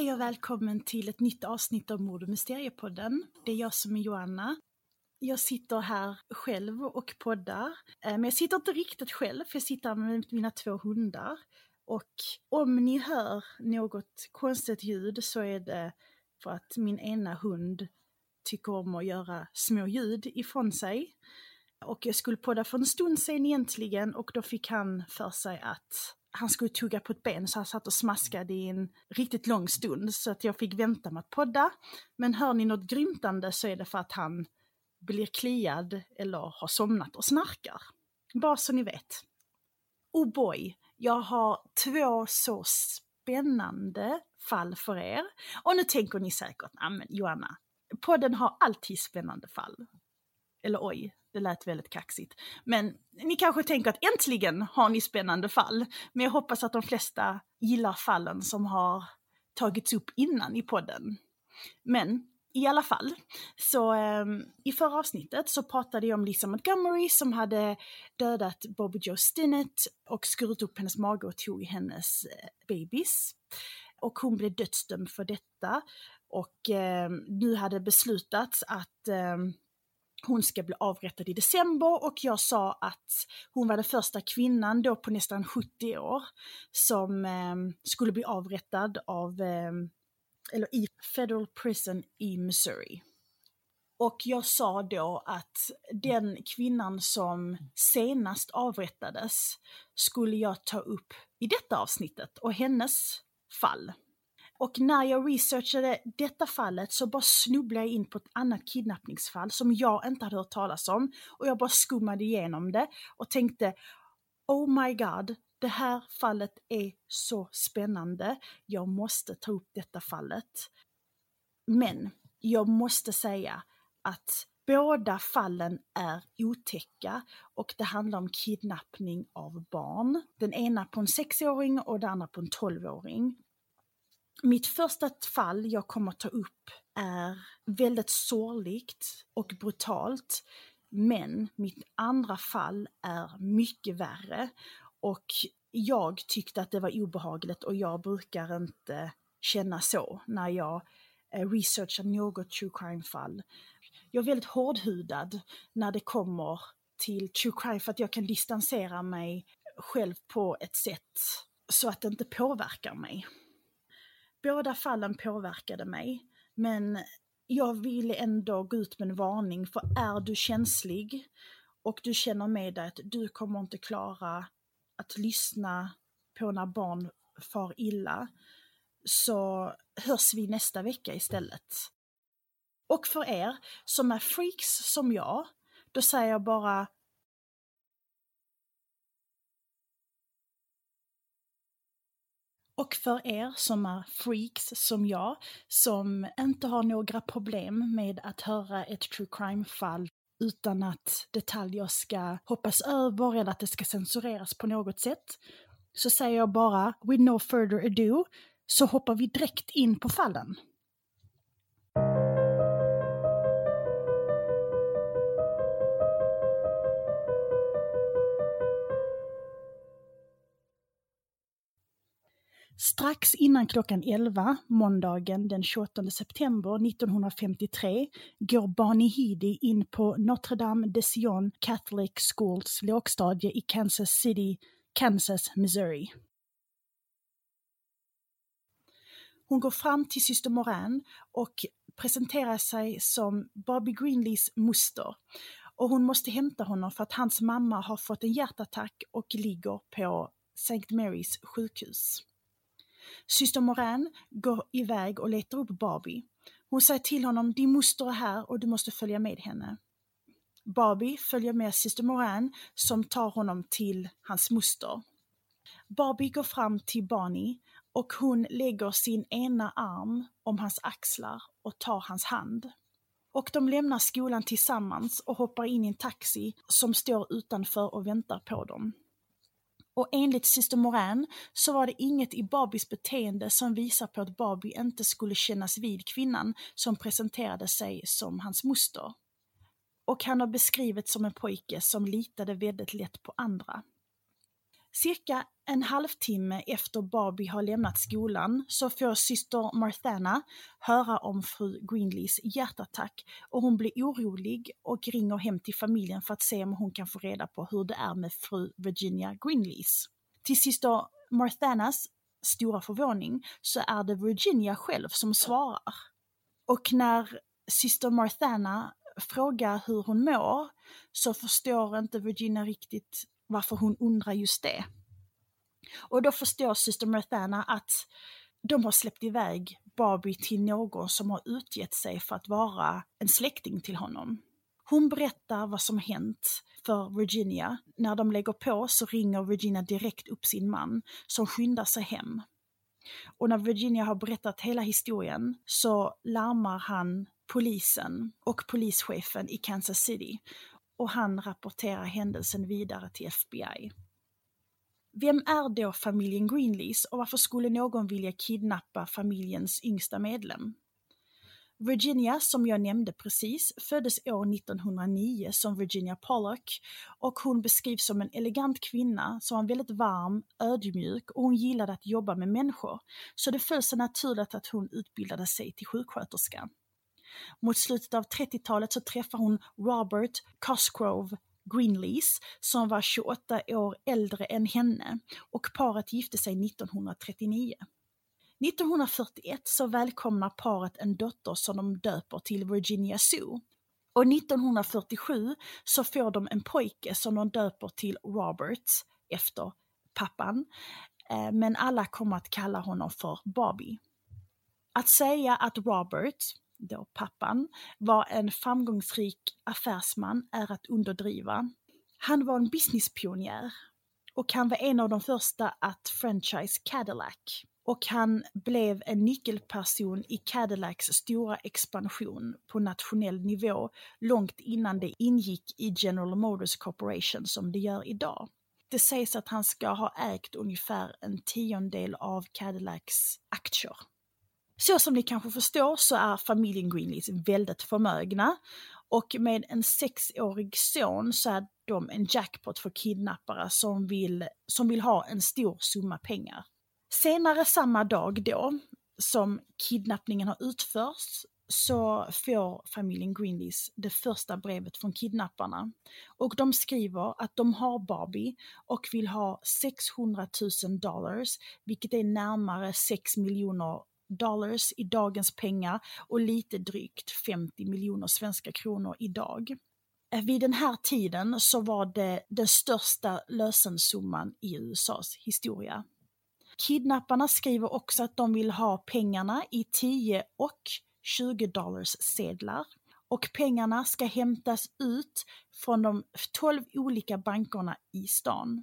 Hej och välkommen till ett nytt avsnitt av Mord och Mysteriepodden. Det är jag som är Joanna. Jag sitter här själv och poddar. Eh, men jag sitter inte riktigt själv, för jag sitter med mina två hundar. Och om ni hör något konstigt ljud så är det för att min ena hund tycker om att göra små ljud ifrån sig. Och jag skulle podda för en stund sedan egentligen och då fick han för sig att han skulle tugga på ett ben så han satt och smaskade i en riktigt lång stund så att jag fick vänta med att podda. Men hör ni något grymtande så är det för att han blir kliad eller har somnat och snarkar. Bara så ni vet. Oh boy, jag har två så spännande fall för er. Och nu tänker ni säkert, men Joanna, podden har alltid spännande fall. Eller oj, det lät väldigt kaxigt. Men ni kanske tänker att äntligen har ni spännande fall. Men jag hoppas att de flesta gillar fallen som har tagits upp innan i podden. Men i alla fall, så eh, i förra avsnittet så pratade jag om Lisa Montgomery som hade dödat Bobby Joe Stinnett och skurit upp hennes mage och tog hennes eh, babys. Och hon blev dödsdömd för detta. Och eh, nu hade beslutats att ehm, hon ska bli avrättad i december och jag sa att hon var den första kvinnan då på nästan 70 år som eh, skulle bli avrättad av, eh, eller i Federal Prison i Missouri. Och jag sa då att den kvinnan som senast avrättades skulle jag ta upp i detta avsnittet och hennes fall. Och när jag researchade detta fallet så bara snubblade jag in på ett annat kidnappningsfall som jag inte hade hört talas om. Och jag bara skummade igenom det och tänkte Oh my god, det här fallet är så spännande. Jag måste ta upp detta fallet. Men jag måste säga att båda fallen är otäcka och det handlar om kidnappning av barn. Den ena på en sexåring och den andra på en tolvåring. Mitt första fall jag kommer att ta upp är väldigt sorgligt och brutalt. Men mitt andra fall är mycket värre. Och jag tyckte att det var obehagligt och jag brukar inte känna så när jag eh, researchar något true crime-fall. Jag är väldigt hårdhudad när det kommer till true crime för att jag kan distansera mig själv på ett sätt så att det inte påverkar mig. Båda fallen påverkade mig, men jag ville ändå gå ut med en varning för är du känslig och du känner med dig att du kommer inte klara att lyssna på när barn far illa så hörs vi nästa vecka istället. Och för er som är freaks som jag, då säger jag bara Och för er som är freaks som jag, som inte har några problem med att höra ett true crime-fall utan att detaljer ska hoppas över eller att det ska censureras på något sätt, så säger jag bara with no further ado, så hoppar vi direkt in på fallen. Strax innan klockan 11, måndagen den 28 september 1953, går Barney Heedy in på Notre Dame de Sion Catholic Schools lågstadie i Kansas City, Kansas, Missouri. Hon går fram till syster Moran och presenterar sig som Bobby Greenleys moster. Och hon måste hämta honom för att hans mamma har fått en hjärtattack och ligger på St. Marys sjukhus. Syster Moran går iväg och letar upp Barbie. Hon säger till honom, din moster är här och du måste följa med henne. Barbie följer med syster Moran som tar honom till hans moster. Barbie går fram till Barney och hon lägger sin ena arm om hans axlar och tar hans hand. Och de lämnar skolan tillsammans och hoppar in i en taxi som står utanför och väntar på dem. Och enligt syster Moran så var det inget i Barbies beteende som visar på att Barbie inte skulle kännas vid kvinnan som presenterade sig som hans moster. Och han har beskrivits som en pojke som litade väldigt lätt på andra. Cirka en halvtimme efter Barbie har lämnat skolan så får syster Marthana höra om fru Greenleys hjärtattack och hon blir orolig och ringer hem till familjen för att se om hon kan få reda på hur det är med fru Virginia Greenleys. Till syster Marthanas stora förvåning så är det Virginia själv som svarar. Och när syster Marthana frågar hur hon mår så förstår inte Virginia riktigt varför hon undrar just det. Och då förstår syster Marthana att de har släppt iväg Barbie till någon som har utgett sig för att vara en släkting till honom. Hon berättar vad som hänt för Virginia. När de lägger på så ringer Virginia direkt upp sin man som skyndar sig hem. Och när Virginia har berättat hela historien så larmar han polisen och polischefen i Kansas City och han rapporterar händelsen vidare till FBI. Vem är då familjen Greenleys och varför skulle någon vilja kidnappa familjens yngsta medlem? Virginia, som jag nämnde precis, föddes år 1909 som Virginia Pollock och hon beskrivs som en elegant kvinna som var väldigt varm, ödmjuk och hon gillade att jobba med människor. Så det föll sig naturligt att hon utbildade sig till sjuksköterska. Mot slutet av 30-talet så träffar hon Robert Cosgrove Greenlees som var 28 år äldre än henne och paret gifte sig 1939. 1941 så välkomnar paret en dotter som de döper till Virginia Sue. Och 1947 så får de en pojke som de döper till Robert efter pappan. Eh, men alla kommer att kalla honom för Bobby. Att säga att Robert, då pappan, var en framgångsrik affärsman är att underdriva. Han var en businesspionjär och han var en av de första att franchise Cadillac och han blev en nyckelperson i Cadillacs stora expansion på nationell nivå långt innan det ingick i General Motors Corporation som det gör idag. Det sägs att han ska ha ägt ungefär en tiondel av Cadillacs aktier. Så som ni kanske förstår så är familjen Greenleys väldigt förmögna och med en sexårig son så är de en jackpot för kidnappare som vill, som vill ha en stor summa pengar. Senare samma dag då som kidnappningen har utförts så får familjen Greenleys det första brevet från kidnapparna. Och de skriver att de har Barbie och vill ha 600 000 dollars, vilket är närmare 6 miljoner dollars i dagens pengar och lite drygt 50 miljoner svenska kronor idag. Eh, vid den här tiden så var det den största lösensumman i USAs historia. Kidnapparna skriver också att de vill ha pengarna i 10 och 20 dollars sedlar och pengarna ska hämtas ut från de 12 olika bankerna i stan.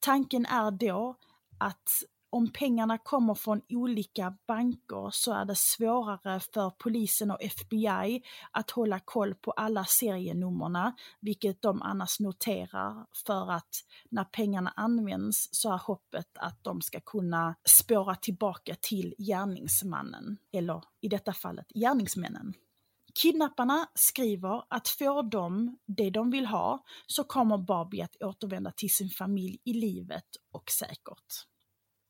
Tanken är då att om pengarna kommer från olika banker så är det svårare för polisen och FBI att hålla koll på alla serienummerna, vilket de annars noterar för att när pengarna används så är hoppet att de ska kunna spåra tillbaka till gärningsmannen, eller i detta fallet gärningsmännen. Kidnapparna skriver att får de det de vill ha så kommer Barbie att återvända till sin familj i livet och säkert.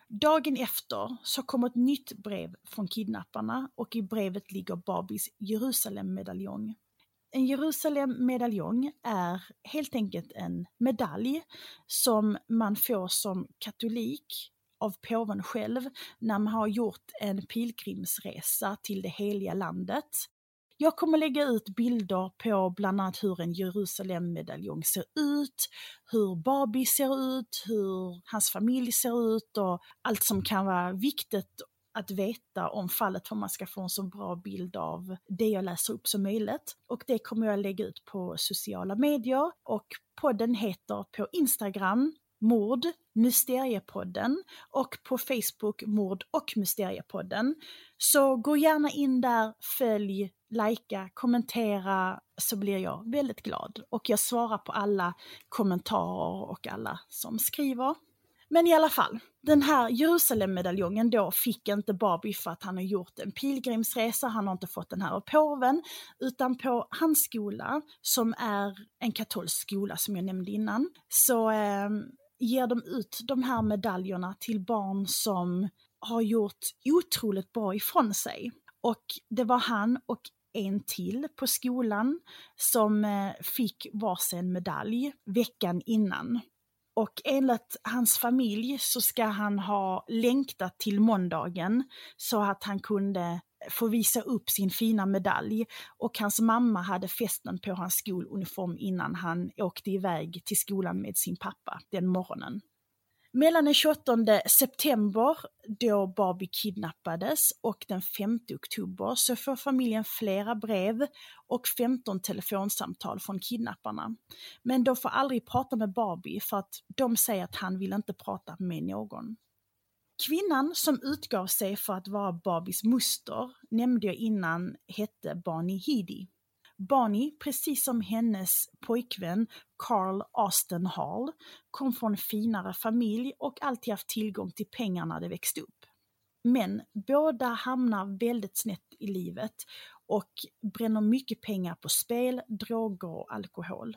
Dagen efter så kommer ett nytt brev från kidnapparna och i brevet ligger Barbies Jerusalem-medaljong. En Jerusalem-medaljong är helt enkelt en medalj som man får som katolik av påven själv när man har gjort en pilgrimsresa till det heliga landet jag kommer lägga ut bilder på bland annat hur en Jerusalemmedaljong ser ut, hur Barbie ser ut, hur hans familj ser ut och allt som kan vara viktigt att veta om fallet för att man ska få en så bra bild av det jag läser upp som möjligt. Och det kommer jag lägga ut på sociala medier och podden heter på Instagram Mord Mysteriepodden och på Facebook Mord och Mysteriepodden. Så gå gärna in där, följ, likea, kommentera så blir jag väldigt glad. Och jag svarar på alla kommentarer och alla som skriver. Men i alla fall, den här Jerusalemmedaljongen då fick inte Barbie för att han har gjort en pilgrimsresa, han har inte fått den här av påven, utan på hans skola, som är en katolsk skola som jag nämnde innan, så eh, ger de ut de här medaljerna till barn som har gjort otroligt bra ifrån sig. Och det var han och en till på skolan som eh, fick varsin medalj veckan innan. Och enligt hans familj så ska han ha längtat till måndagen så att han kunde få visa upp sin fina medalj. Och hans mamma hade festen på hans skoluniform innan han åkte iväg till skolan med sin pappa den morgonen. Mellan den 28 september, då Barbie kidnappades, och den 5 oktober så får familjen flera brev och 15 telefonsamtal från kidnapparna. Men de får aldrig prata med Barbie för att de säger att han vill inte prata med någon. Kvinnan som utgav sig för att vara Barbies moster, nämnde jag innan hette Bonnie Heady. Bonnie, precis som hennes pojkvän Carl Austin Hall, kom från en finare familj och alltid haft tillgång till pengar när de växte upp. Men båda hamnar väldigt snett i livet och bränner mycket pengar på spel, droger och alkohol.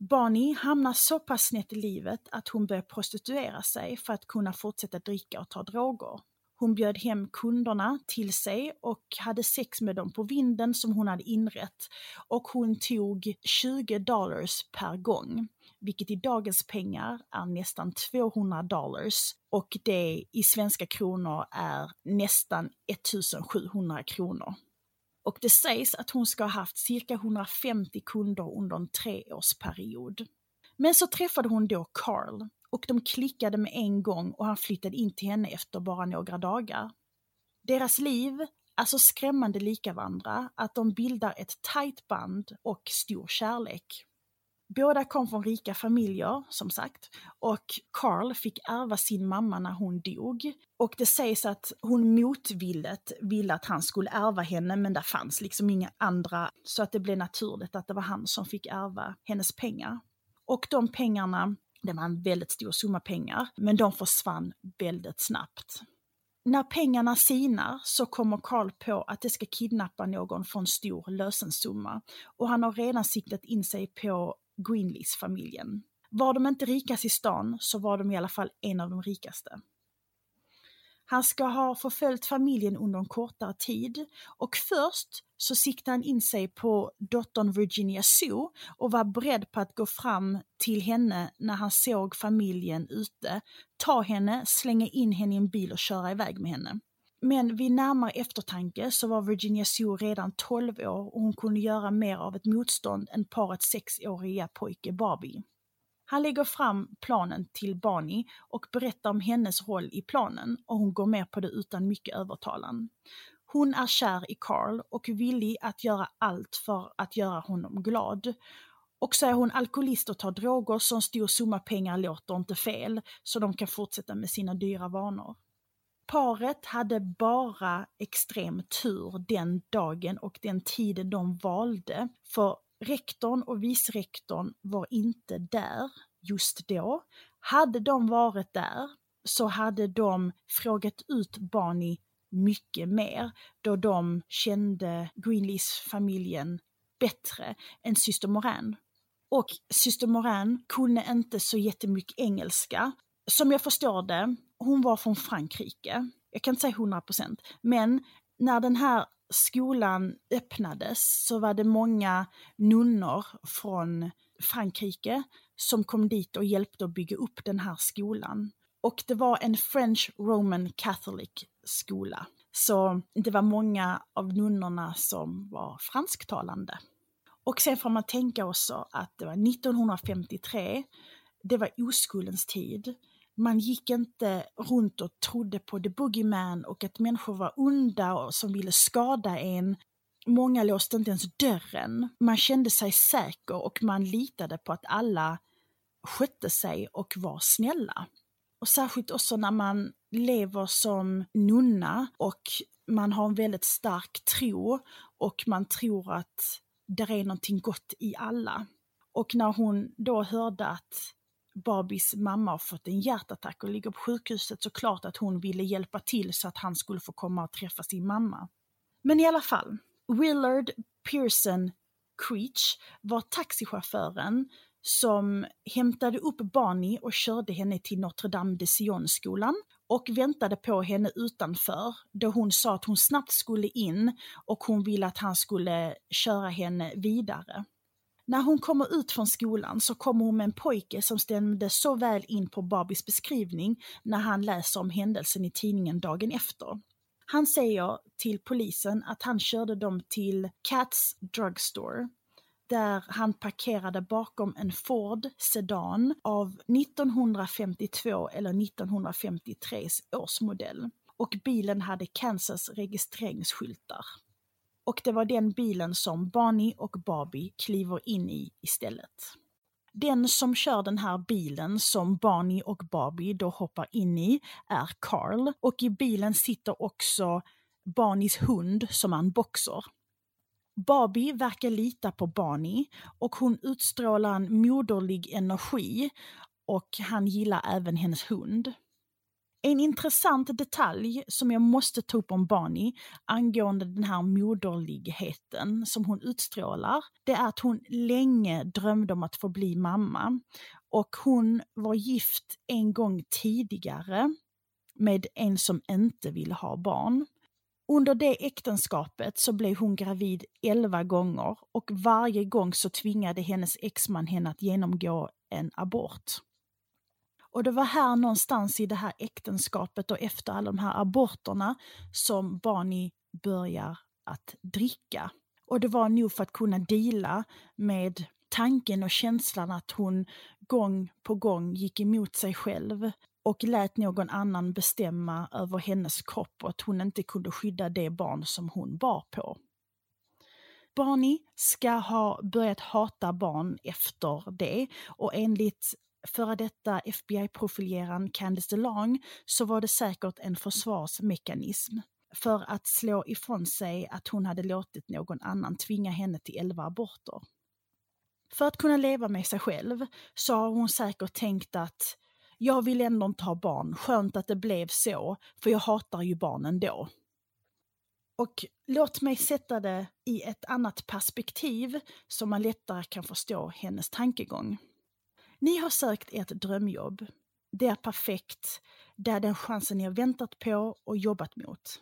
Bonnie hamnar så pass snett i livet att hon börjar prostituera sig för att kunna fortsätta dricka och ta droger. Hon bjöd hem kunderna till sig och hade sex med dem på vinden som hon hade inrett. Och hon tog 20 dollars per gång, vilket i dagens pengar är nästan 200 dollars och det i svenska kronor är nästan 1700 kronor. Och det sägs att hon ska ha haft cirka 150 kunder under en treårsperiod. Men så träffade hon då Carl och de klickade med en gång och han flyttade in till henne efter bara några dagar. Deras liv är så skrämmande lika varandra att de bildar ett tajt band och stor kärlek. Båda kom från rika familjer, som sagt, och Carl fick ärva sin mamma när hon dog. Och det sägs att hon motvilligt ville att han skulle ärva henne, men det fanns liksom inga andra, så att det blev naturligt att det var han som fick ärva hennes pengar. Och de pengarna det var en väldigt stor summa pengar, men de försvann väldigt snabbt. När pengarna sinar så kommer Carl på att det ska kidnappa någon för en stor lösensumma och han har redan siktat in sig på Greenleys familjen. Var de inte rikast i stan så var de i alla fall en av de rikaste. Han ska ha förföljt familjen under en kortare tid och först så siktade han in sig på dottern Virginia Sue och var beredd på att gå fram till henne när han såg familjen ute, ta henne, slänga in henne i en bil och köra iväg med henne. Men vid närmare eftertanke så var Virginia Sue redan 12 år och hon kunde göra mer av ett motstånd än parets sexåriga pojke Barbie. Han lägger fram planen till Barney och berättar om hennes roll i planen och hon går med på det utan mycket övertalan. Hon är kär i Carl och villig att göra allt för att göra honom glad. Och så är hon alkoholist och tar droger så en stor summa pengar låter inte fel, så de kan fortsätta med sina dyra vanor. Paret hade bara extrem tur den dagen och den tiden de valde, för rektorn och vicerektorn var inte där just då. Hade de varit där så hade de frågat ut Barney mycket mer då de kände Greenleaf-familjen bättre än Syster Moran. Och Syster Moran kunde inte så jättemycket engelska. Som jag förstår det, hon var från Frankrike. Jag kan inte säga 100%, men när den här skolan öppnades så var det många nunnor från Frankrike som kom dit och hjälpte att bygga upp den här skolan. Och det var en French Roman Catholic skola. Så det var många av nunnorna som var fransktalande. Och sen får man tänka också att det var 1953, det var oskuldens tid. Man gick inte runt och trodde på the boogeyman och att människor var onda och som ville skada en. Många låste inte ens dörren. Man kände sig säker och man litade på att alla skötte sig och var snälla. Och särskilt också när man lever som nunna och man har en väldigt stark tro och man tror att det är någonting gott i alla. Och när hon då hörde att Barbies mamma har fått en hjärtattack och ligger på sjukhuset så klart att hon ville hjälpa till så att han skulle få komma och träffa sin mamma. Men i alla fall, Willard Pearson Creech var taxichauffören som hämtade upp Barney och körde henne till Notre Dame de Sion-skolan och väntade på henne utanför då hon sa att hon snabbt skulle in och hon ville att han skulle köra henne vidare. När hon kommer ut från skolan så kommer hon med en pojke som stämde så väl in på Barbies beskrivning när han läser om händelsen i tidningen dagen efter. Han säger till polisen att han körde dem till Cats Drugstore där han parkerade bakom en Ford Sedan av 1952 eller 1953 årsmodell och bilen hade Kansas registreringsskyltar. Och det var den bilen som Barney och Barbie kliver in i istället. Den som kör den här bilen som Barney och Barbie då hoppar in i är Carl och i bilen sitter också Barnies hund som är en boxer. Barbie verkar lita på Barney och hon utstrålar en moderlig energi och han gillar även hennes hund. En intressant detalj som jag måste ta upp om Bani, angående den här moderligheten som hon utstrålar, det är att hon länge drömde om att få bli mamma. Och hon var gift en gång tidigare med en som inte ville ha barn. Under det äktenskapet så blev hon gravid 11 gånger och varje gång så tvingade hennes exman henne att genomgå en abort. Och det var här någonstans i det här äktenskapet och efter alla de här aborterna som Barney börjar att dricka. Och det var nog för att kunna dela med tanken och känslan att hon gång på gång gick emot sig själv och lät någon annan bestämma över hennes kropp och att hon inte kunde skydda det barn som hon bar på. Barney ska ha börjat hata barn efter det och enligt före detta FBI-profileraren Candice DeLong så var det säkert en försvarsmekanism för att slå ifrån sig att hon hade låtit någon annan tvinga henne till 11 aborter. För att kunna leva med sig själv så har hon säkert tänkt att jag vill ändå inte ha barn, skönt att det blev så, för jag hatar ju barnen då. Och låt mig sätta det i ett annat perspektiv så man lättare kan förstå hennes tankegång. Ni har sökt ert drömjobb. Det är perfekt. Det är den chansen ni har väntat på och jobbat mot.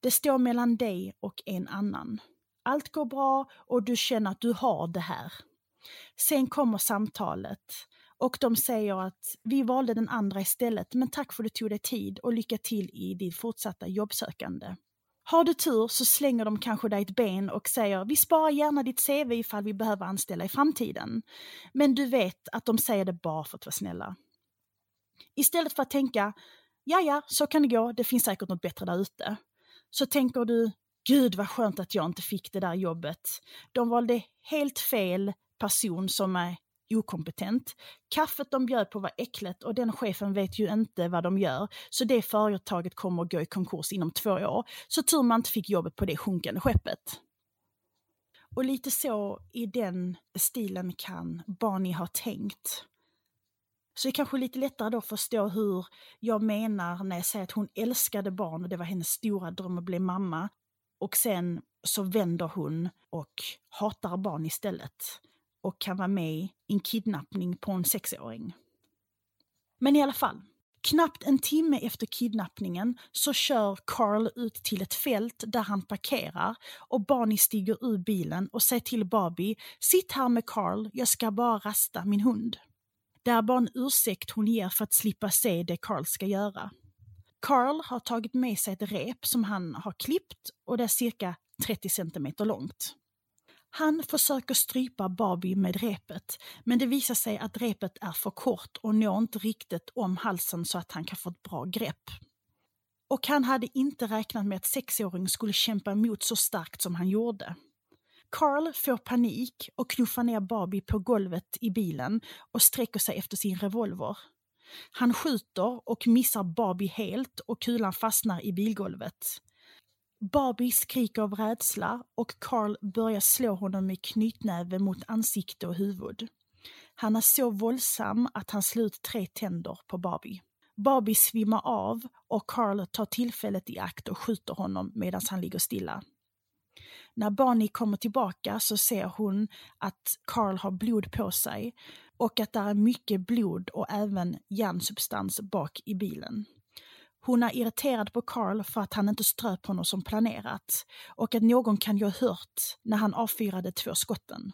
Det står mellan dig och en annan. Allt går bra och du känner att du har det här. Sen kommer samtalet och de säger att vi valde den andra istället, men tack för att du tog dig tid och lycka till i ditt fortsatta jobbsökande. Har du tur så slänger de kanske dig ett ben och säger vi sparar gärna ditt CV ifall vi behöver anställa i framtiden. Men du vet att de säger det bara för att vara snälla. Istället för att tänka ja, ja, så kan det gå, det finns säkert något bättre där ute. Så tänker du, gud vad skönt att jag inte fick det där jobbet. De valde helt fel person som är okompetent. Kaffet de bjöd på var äckligt och den chefen vet ju inte vad de gör. Så det företaget kommer att gå i konkurs inom två år. Så tur man inte fick jobbet på det sjunkande skeppet. Och lite så i den stilen kan Barney ha tänkt. Så det är kanske lite lättare då att förstå hur jag menar när jag säger att hon älskade barn och det var hennes stora dröm att bli mamma. Och sen så vänder hon och hatar barn istället och kan vara med i en kidnappning på en sexåring. Men i alla fall, knappt en timme efter kidnappningen så kör Carl ut till ett fält där han parkerar och Barney stiger ur bilen och säger till Barbie Sitt här med Carl, jag ska bara rasta min hund. Det är bara en ursäkt hon ger för att slippa se det Carl ska göra. Carl har tagit med sig ett rep som han har klippt och det är cirka 30 centimeter långt. Han försöker strypa Barbie med repet, men det visar sig att repet är för kort och når inte riktigt om halsen så att han kan få ett bra grepp. Och han hade inte räknat med att sexåringen skulle kämpa emot så starkt som han gjorde. Carl får panik och knuffar ner Barbie på golvet i bilen och sträcker sig efter sin revolver. Han skjuter och missar Barbie helt och kulan fastnar i bilgolvet. Barbie skriker av rädsla och Carl börjar slå honom med knytnäve mot ansikte och huvud. Han är så våldsam att han slår ut tre tänder på Barbie. Barbie svimmar av och Carl tar tillfället i akt och skjuter honom medan han ligger stilla. När Bonnie kommer tillbaka så ser hon att Carl har blod på sig och att det är mycket blod och även järnsubstans bak i bilen. Hon är irriterad på Carl för att han inte ströp honom som planerat och att någon kan ju ha hört när han avfyrade två skotten.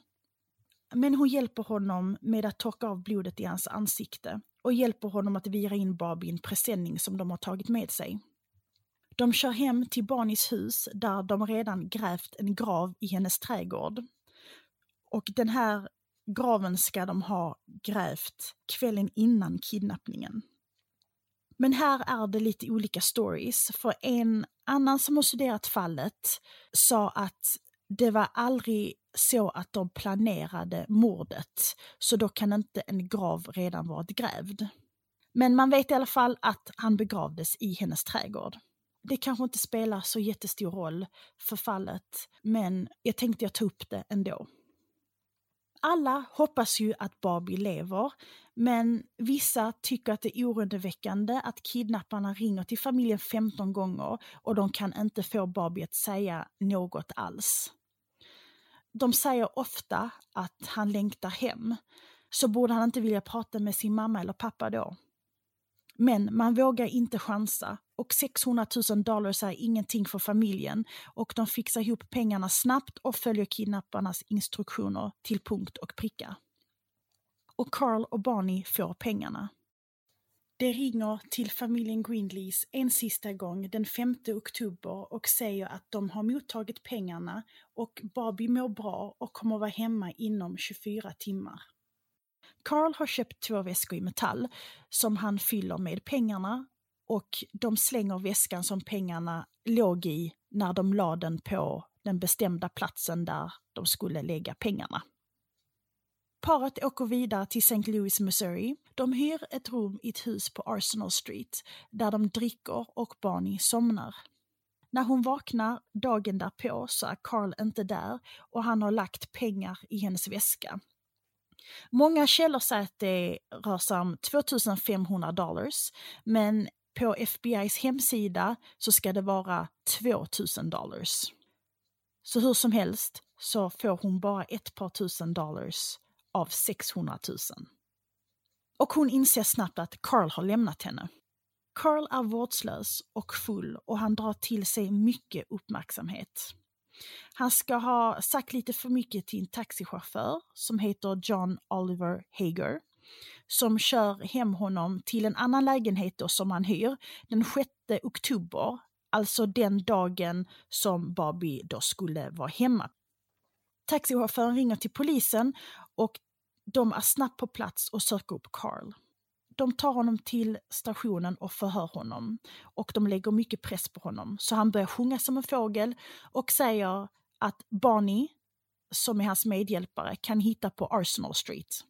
Men hon hjälper honom med att torka av blodet i hans ansikte och hjälper honom att vira in Bob i en presenning som de har tagit med sig. De kör hem till Barnis hus där de redan grävt en grav i hennes trädgård. Och den här graven ska de ha grävt kvällen innan kidnappningen. Men här är det lite olika stories, för en annan som har studerat fallet sa att det var aldrig så att de planerade mordet, så då kan inte en grav redan varit grävd. Men man vet i alla fall att han begravdes i hennes trädgård. Det kanske inte spelar så jättestor roll för fallet, men jag tänkte jag ta upp det ändå. Alla hoppas ju att Barbie lever, men vissa tycker att det är oroväckande att kidnapparna ringer till familjen 15 gånger och de kan inte få Barbie att säga något alls. De säger ofta att han längtar hem, så borde han inte vilja prata med sin mamma eller pappa då. Men man vågar inte chansa och 600 000 dollar är ingenting för familjen och de fixar ihop pengarna snabbt och följer kidnapparnas instruktioner till punkt och pricka. Och Carl och Barney får pengarna. Det ringer till familjen Greenlees en sista gång den 5 oktober och säger att de har mottagit pengarna och Barbie mår bra och kommer vara hemma inom 24 timmar. Carl har köpt två väskor i metall som han fyller med pengarna och de slänger väskan som pengarna låg i när de la den på den bestämda platsen där de skulle lägga pengarna. Paret åker vidare till St. Louis, Missouri. De hyr ett rum i ett hus på Arsenal Street där de dricker och Barney somnar. När hon vaknar dagen därpå så är Carl inte där och han har lagt pengar i hennes väska. Många källor säger att det rör sig om 2500 dollars, men på FBIs hemsida så ska det vara 2000 dollars. Så hur som helst så får hon bara ett par tusen dollars av 600 000. Och hon inser snabbt att Carl har lämnat henne. Carl är vårdslös och full och han drar till sig mycket uppmärksamhet. Han ska ha sagt lite för mycket till en taxichaufför som heter John Oliver Hager som kör hem honom till en annan lägenhet då som han hyr den 6 oktober, alltså den dagen som Barbie då skulle vara hemma. Taxichauffören ringer till polisen och de är snabbt på plats och söker upp Carl. De tar honom till stationen och förhör honom och de lägger mycket press på honom så han börjar sjunga som en fågel och säger att Barney, som är hans medhjälpare, kan hitta på Arsenal Street.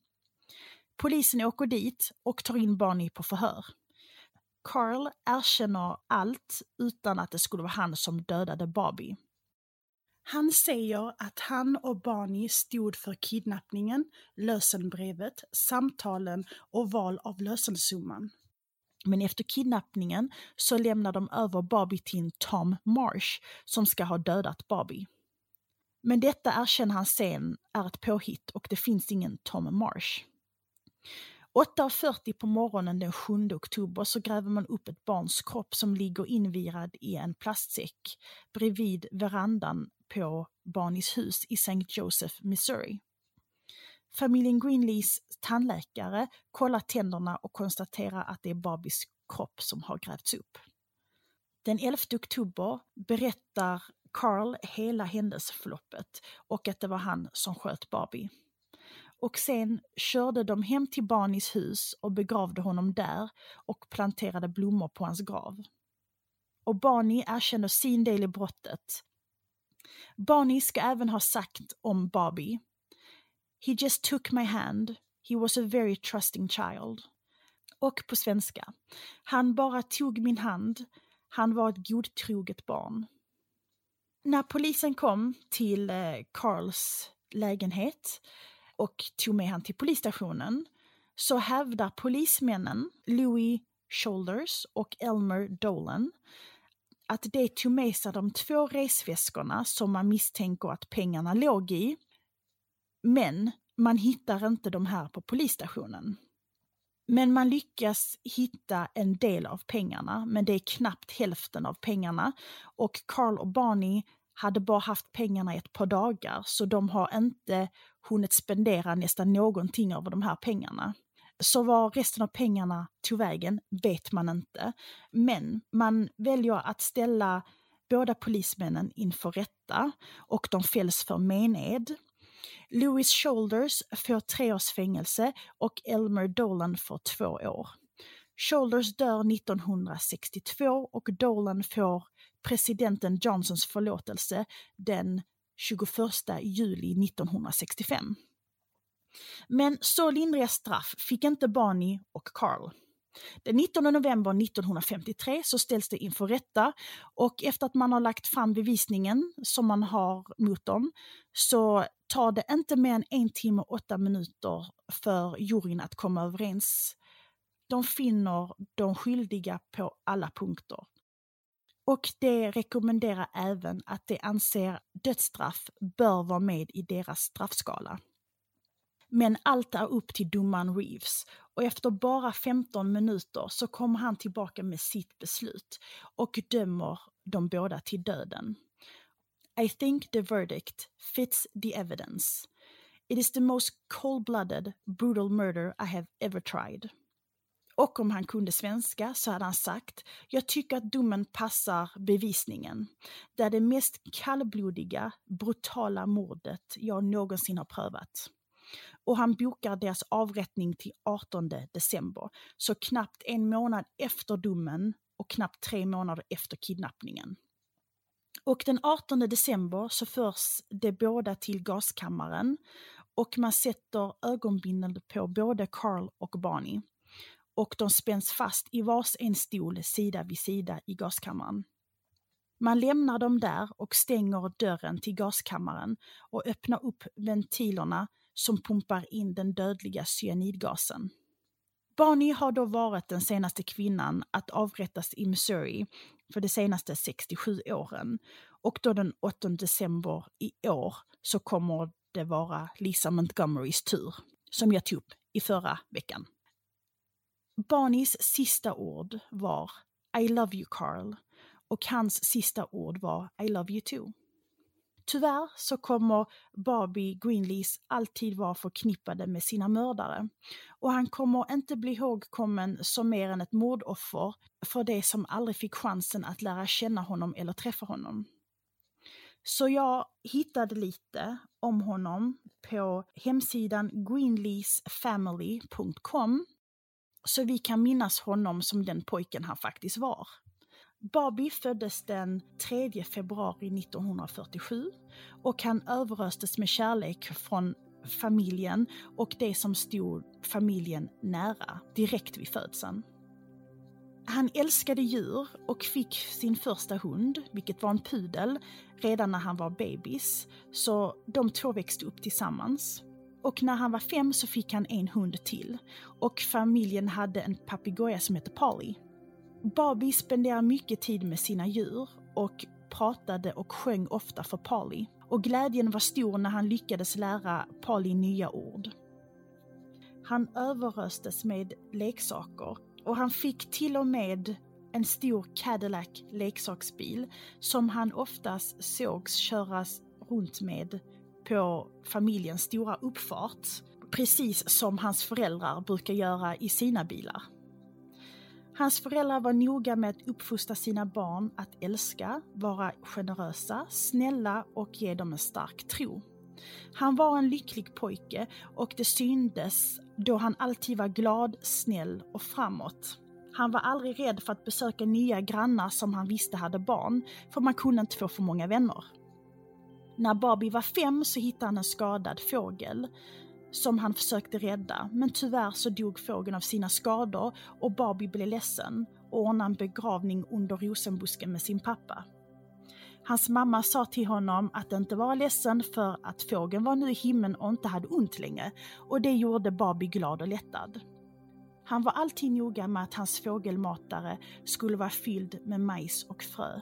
Polisen åker dit och tar in Barney på förhör. Carl erkänner allt utan att det skulle vara han som dödade Barbie. Han säger att han och Barney stod för kidnappningen, lösenbrevet, samtalen och val av lösensumman. Men efter kidnappningen så lämnar de över Barbie till Tom Marsh som ska ha dödat Barbie. Men detta erkänner han sen är ett påhitt och det finns ingen Tom Marsh. 8.40 på morgonen den 7 oktober så gräver man upp ett barns kropp som ligger invirad i en plastsäck bredvid verandan på Barnis hus i St. Joseph, Missouri. Familjen Greenlees tandläkare kollar tänderna och konstaterar att det är Barbies kropp som har grävts upp. Den 11 oktober berättar Carl hela händelseförloppet och att det var han som sköt Barbie. Och sen körde de hem till Barneys hus och begravde honom där och planterade blommor på hans grav. Och Barney erkänner sin del i brottet. Barney ska även ha sagt om Barbie. He just took my hand. He was a very trusting child. Och på svenska. Han bara tog min hand. Han var ett godtroget barn. När polisen kom till eh, Carls lägenhet och tog med han till polisstationen så hävdar polismännen Louis Shoulders och Elmer Dolan att de tog med sig de två resväskorna som man misstänker att pengarna låg i. Men man hittar inte de här på polisstationen. Men man lyckas hitta en del av pengarna, men det är knappt hälften av pengarna. Och Carl och Barney hade bara haft pengarna i ett par dagar, så de har inte hunnit spendera nästan någonting av de här pengarna. Så var resten av pengarna tog vägen vet man inte. Men man väljer att ställa båda polismännen inför rätta och de fälls för mened. Louis Shoulders får tre års fängelse och Elmer Dolan får två år. Shoulders dör 1962 och Dolan får presidenten Johnsons förlåtelse den 21 juli 1965. Men så lindriga straff fick inte Barney och Carl. Den 19 november 1953 så ställs det inför rätta och efter att man har lagt fram bevisningen som man har mot dem så tar det inte mer än en timme och åtta minuter för juryn att komma överens. De finner de skyldiga på alla punkter. Och det rekommenderar även att de anser dödsstraff bör vara med i deras straffskala. Men allt är upp till domaren Reeves och efter bara 15 minuter så kommer han tillbaka med sitt beslut och dömer de båda till döden. I think the verdict fits the evidence. It is the most cold-blooded, brutal murder I have ever tried. Och om han kunde svenska så hade han sagt, jag tycker att domen passar bevisningen. Det är det mest kallblodiga, brutala mordet jag någonsin har prövat och han bokar deras avrättning till 18 december. Så knappt en månad efter domen och knappt tre månader efter kidnappningen. Och den 18 december så förs de båda till gaskammaren och man sätter ögonbindel på både Carl och Barney. Och de spänns fast i vars en stol sida vid sida i gaskammaren. Man lämnar dem där och stänger dörren till gaskammaren och öppnar upp ventilerna som pumpar in den dödliga cyanidgasen. Barney har då varit den senaste kvinnan att avrättas i Missouri för de senaste 67 åren. Och då den 8 december i år så kommer det vara Lisa Montgomerys tur, som jag tog upp i förra veckan. Barnies sista ord var I love you Carl och hans sista ord var I love you too. Tyvärr så kommer Barbie Greenlees alltid vara förknippade med sina mördare. Och han kommer inte bli ihågkommen som mer än ett mordoffer för det som aldrig fick chansen att lära känna honom eller träffa honom. Så jag hittade lite om honom på hemsidan greenleesfamily.com så vi kan minnas honom som den pojken han faktiskt var. Barbie föddes den 3 februari 1947 och han överöstes med kärlek från familjen och det som stod familjen nära direkt vid födseln. Han älskade djur och fick sin första hund, vilket var en pudel, redan när han var bebis. Så de två växte upp tillsammans. Och när han var fem så fick han en hund till. Och familjen hade en papegoja som hette Polly. Barbie spenderade mycket tid med sina djur och pratade och sjöng ofta för Polly. Och glädjen var stor när han lyckades lära Polly nya ord. Han överöstes med leksaker och han fick till och med en stor Cadillac leksaksbil som han oftast sågs köras runt med på familjens stora uppfart. Precis som hans föräldrar brukar göra i sina bilar. Hans föräldrar var noga med att uppfostra sina barn att älska, vara generösa, snälla och ge dem en stark tro. Han var en lycklig pojke och det syndes då han alltid var glad, snäll och framåt. Han var aldrig rädd för att besöka nya grannar som han visste hade barn, för man kunde inte få för många vänner. När Barbie var fem så hittade han en skadad fågel som han försökte rädda, men tyvärr så dog fågeln av sina skador och Barbie blev ledsen och ordnade en begravning under rosenbusken med sin pappa. Hans mamma sa till honom att inte vara ledsen för att fågeln var nu i himlen och inte hade ont längre och det gjorde Barbie glad och lättad. Han var alltid noga med att hans fågelmatare skulle vara fylld med majs och frö.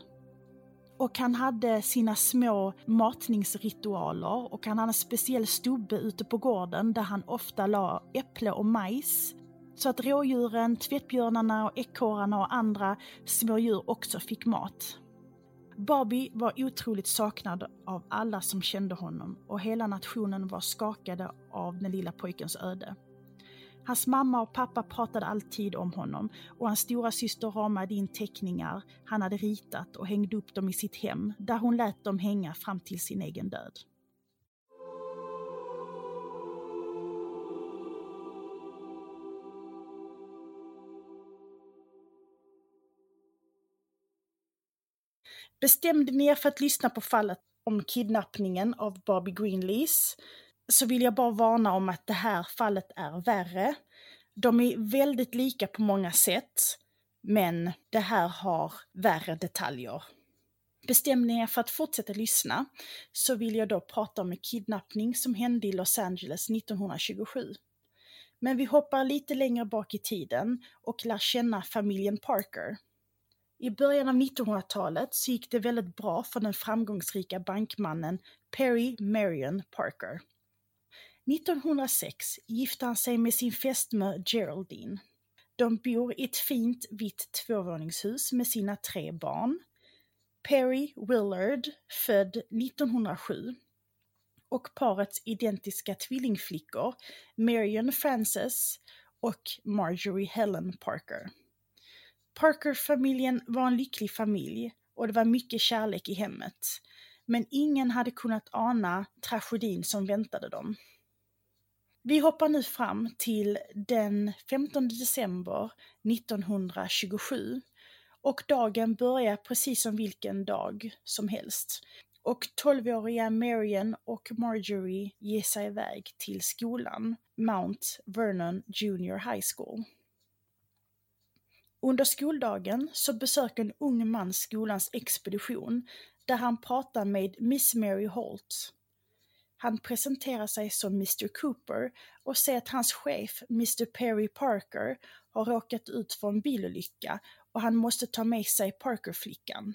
Och han hade sina små matningsritualer och han hade en speciell stubbe ute på gården där han ofta la äpple och majs så att rådjuren, tvättbjörnarna och ekorrarna och andra små djur också fick mat. Barbie var otroligt saknad av alla som kände honom och hela nationen var skakade av den lilla pojkens öde. Hans mamma och pappa pratade alltid om honom och hans stora syster ramade in teckningar han hade ritat och hängde upp dem i sitt hem där hon lät dem hänga fram till sin egen död. Bestämde ni er för att lyssna på fallet om kidnappningen av Barbie Greenlease så vill jag bara varna om att det här fallet är värre. De är väldigt lika på många sätt, men det här har värre detaljer. Bestämde er för att fortsätta lyssna så vill jag då prata om en kidnappning som hände i Los Angeles 1927. Men vi hoppar lite längre bak i tiden och lär känna familjen Parker. I början av 1900-talet så gick det väldigt bra för den framgångsrika bankmannen Perry Marion Parker. 1906 gifte han sig med sin fästmö Geraldine. De bor i ett fint vitt tvåvåningshus med sina tre barn. Perry Willard, född 1907, och parets identiska tvillingflickor Marion Frances och Marjorie Helen Parker. Parker-familjen var en lycklig familj och det var mycket kärlek i hemmet. Men ingen hade kunnat ana tragedin som väntade dem. Vi hoppar nu fram till den 15 december 1927 och dagen börjar precis som vilken dag som helst. Och 12-åriga Marion och Marjorie ger sig iväg till skolan, Mount Vernon Junior High School. Under skoldagen så besöker en ung man skolans expedition där han pratar med Miss Mary Holt. Han presenterar sig som Mr Cooper och säger att hans chef, Mr Perry Parker, har råkat ut för en bilolycka och han måste ta med sig Parker-flickan.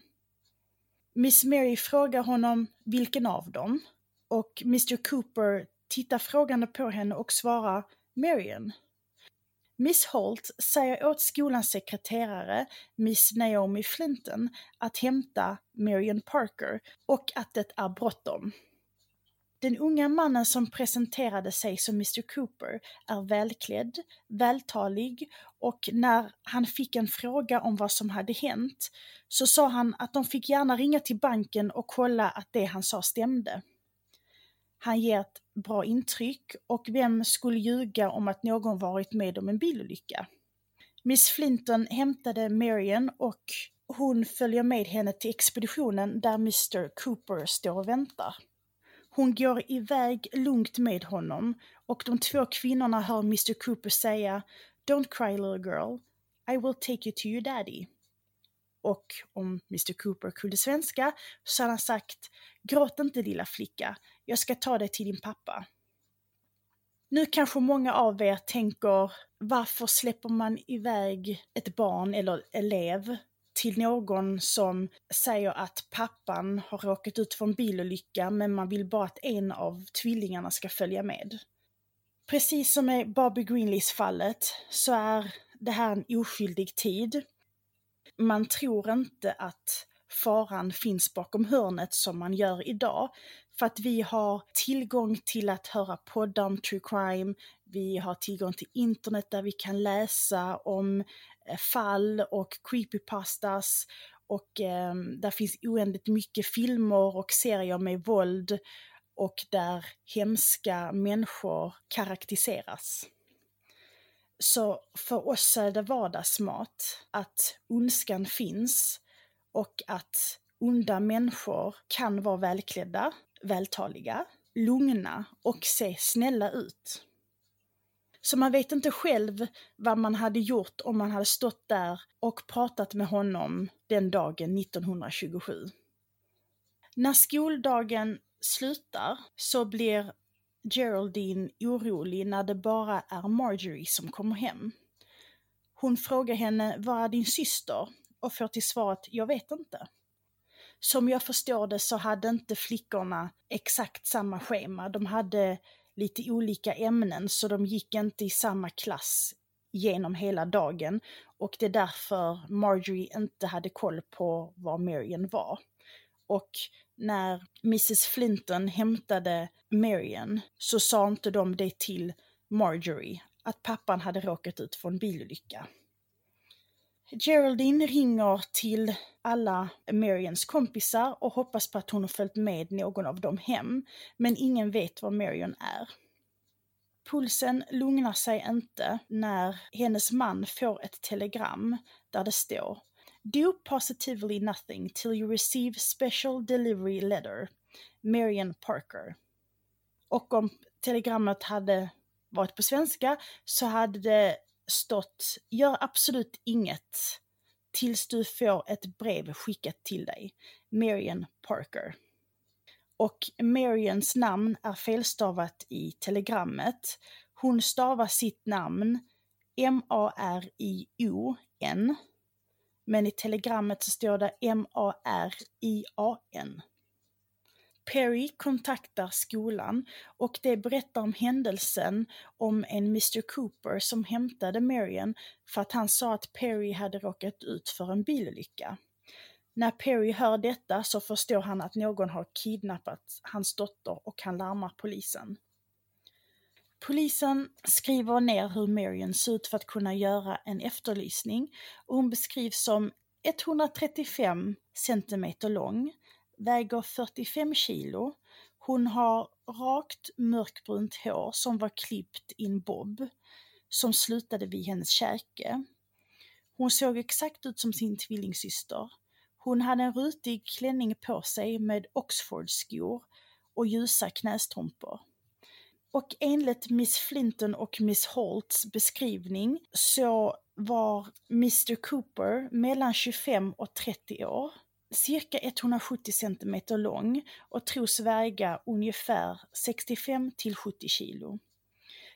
Miss Mary frågar honom vilken av dem och Mr Cooper tittar frågande på henne och svarar Marion. Miss Holt säger åt skolans sekreterare, Miss Naomi Flinton, att hämta Marion Parker och att det är bråttom. Den unga mannen som presenterade sig som Mr Cooper är välklädd, vältalig och när han fick en fråga om vad som hade hänt så sa han att de fick gärna ringa till banken och kolla att det han sa stämde. Han ger ett bra intryck och vem skulle ljuga om att någon varit med om en bilolycka? Miss Flinton hämtade Marian och hon följer med henne till expeditionen där Mr Cooper står och väntar. Hon går iväg lugnt med honom och de två kvinnorna hör Mr Cooper säga Don't cry little girl, I will take you to your daddy. Och om Mr Cooper kunde svenska så hade han sagt Gråt inte lilla flicka, jag ska ta dig till din pappa. Nu kanske många av er tänker, varför släpper man iväg ett barn eller elev till någon som säger att pappan har råkat ut för en bilolycka men man vill bara att en av tvillingarna ska följa med. Precis som i Barbie Greenleys fallet så är det här en oskyldig tid. Man tror inte att faran finns bakom hörnet som man gör idag. För att vi har tillgång till att höra poddar om true crime, vi har tillgång till internet där vi kan läsa om eh, fall och creepypastas. Och eh, där finns oändligt mycket filmer och serier med våld och där hemska människor karaktäriseras. Så för oss är det vardagsmat att ondskan finns och att onda människor kan vara välklädda, vältaliga, lugna och se snälla ut. Så man vet inte själv vad man hade gjort om man hade stått där och pratat med honom den dagen 1927. När skoldagen slutar så blir Geraldine orolig när det bara är Marjorie som kommer hem. Hon frågar henne, var är din syster? och får till svar att jag vet inte som jag förstår det så hade inte flickorna exakt samma schema. De hade lite olika ämnen så de gick inte i samma klass genom hela dagen och det är därför Marjorie inte hade koll på var Marion var. Och när Mrs Flinton hämtade Marion så sa inte de det till Marjorie, att pappan hade råkat ut för en bilolycka. Geraldine ringer till alla Marions kompisar och hoppas på att hon har följt med någon av dem hem, men ingen vet var Marion är. Pulsen lugnar sig inte när hennes man får ett telegram där det står Do positively nothing till you receive special delivery letter. Marion Parker. Och om telegrammet hade varit på svenska så hade det stått Gör absolut inget tills du får ett brev skickat till dig. Marion Parker. Och Marions namn är felstavat i telegrammet. Hon stavar sitt namn M-A-R-I-O-N. Men i telegrammet så står det M-A-R-I-A-N. Perry kontaktar skolan och det berättar om händelsen om en Mr Cooper som hämtade Marion för att han sa att Perry hade råkat ut för en bilolycka. När Perry hör detta så förstår han att någon har kidnappat hans dotter och han larmar polisen. Polisen skriver ner hur Marion ser ut för att kunna göra en efterlysning och hon beskrivs som 135 centimeter lång, väger 45 kilo, hon har rakt mörkbrunt hår som var klippt in bob, som slutade vid hennes käke. Hon såg exakt ut som sin tvillingsyster. Hon hade en rutig klänning på sig med Oxfordskor och ljusa knästrumpor. Och enligt Miss Flinton och Miss Holts beskrivning så var Mr Cooper mellan 25 och 30 år, cirka 170 cm lång och tros väga ungefär 65 till 70 kilo.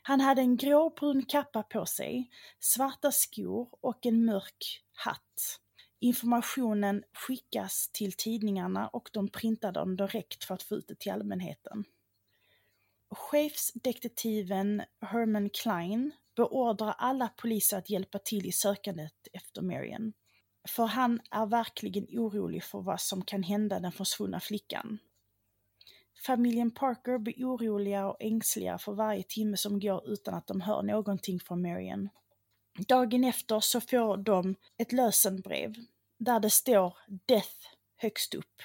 Han hade en gråbrun kappa på sig, svarta skor och en mörk hatt. Informationen skickas till tidningarna och de printar den direkt för att få ut det till allmänheten. Chefsdetektiven Herman Klein beordrar alla poliser att hjälpa till i sökandet efter Marion. För han är verkligen orolig för vad som kan hända den försvunna flickan. Familjen Parker blir oroliga och ängsliga för varje timme som går utan att de hör någonting från Marion. Dagen efter så får de ett lösenbrev där det står Death högst upp.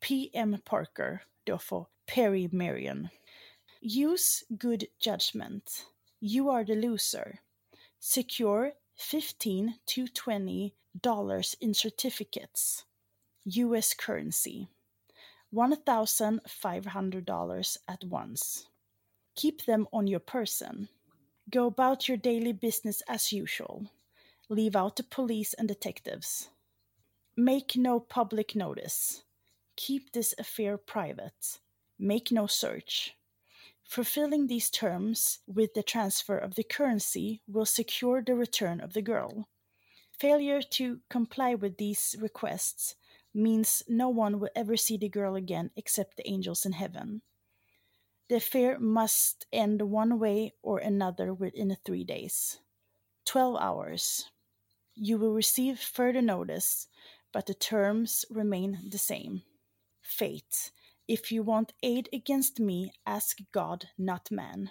PM Parker, då för Perry Marion. Use good judgment. You are the loser. Secure 15 to 20 dollars in certificates. US currency. $1,500 at once. Keep them on your person. Go about your daily business as usual. Leave out the police and detectives. Make no public notice. Keep this affair private. Make no search. Fulfilling these terms with the transfer of the currency will secure the return of the girl. Failure to comply with these requests means no one will ever see the girl again except the angels in heaven. The affair must end one way or another within three days. 12 hours. You will receive further notice, but the terms remain the same. Fate If you want aid against me, ask God, not man.